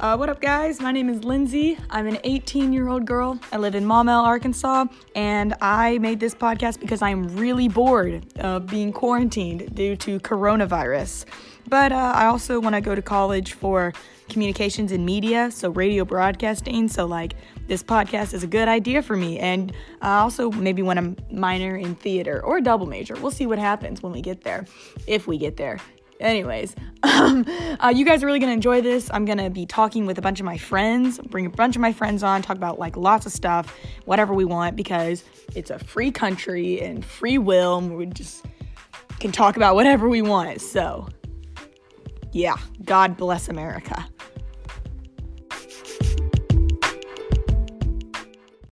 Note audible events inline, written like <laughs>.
Uh, what up, guys? My name is Lindsay. I'm an 18 year old girl. I live in Maumelle, Arkansas, and I made this podcast because I'm really bored of being quarantined due to coronavirus. But uh, I also want to go to college for communications and media, so radio broadcasting. So, like, this podcast is a good idea for me. And I also maybe want to minor in theater or double major. We'll see what happens when we get there, if we get there. Anyways, <laughs> um, uh, you guys are really gonna enjoy this. I'm gonna be talking with a bunch of my friends, bring a bunch of my friends on, talk about like lots of stuff, whatever we want, because it's a free country and free will, and we just can talk about whatever we want. So, yeah, God bless America.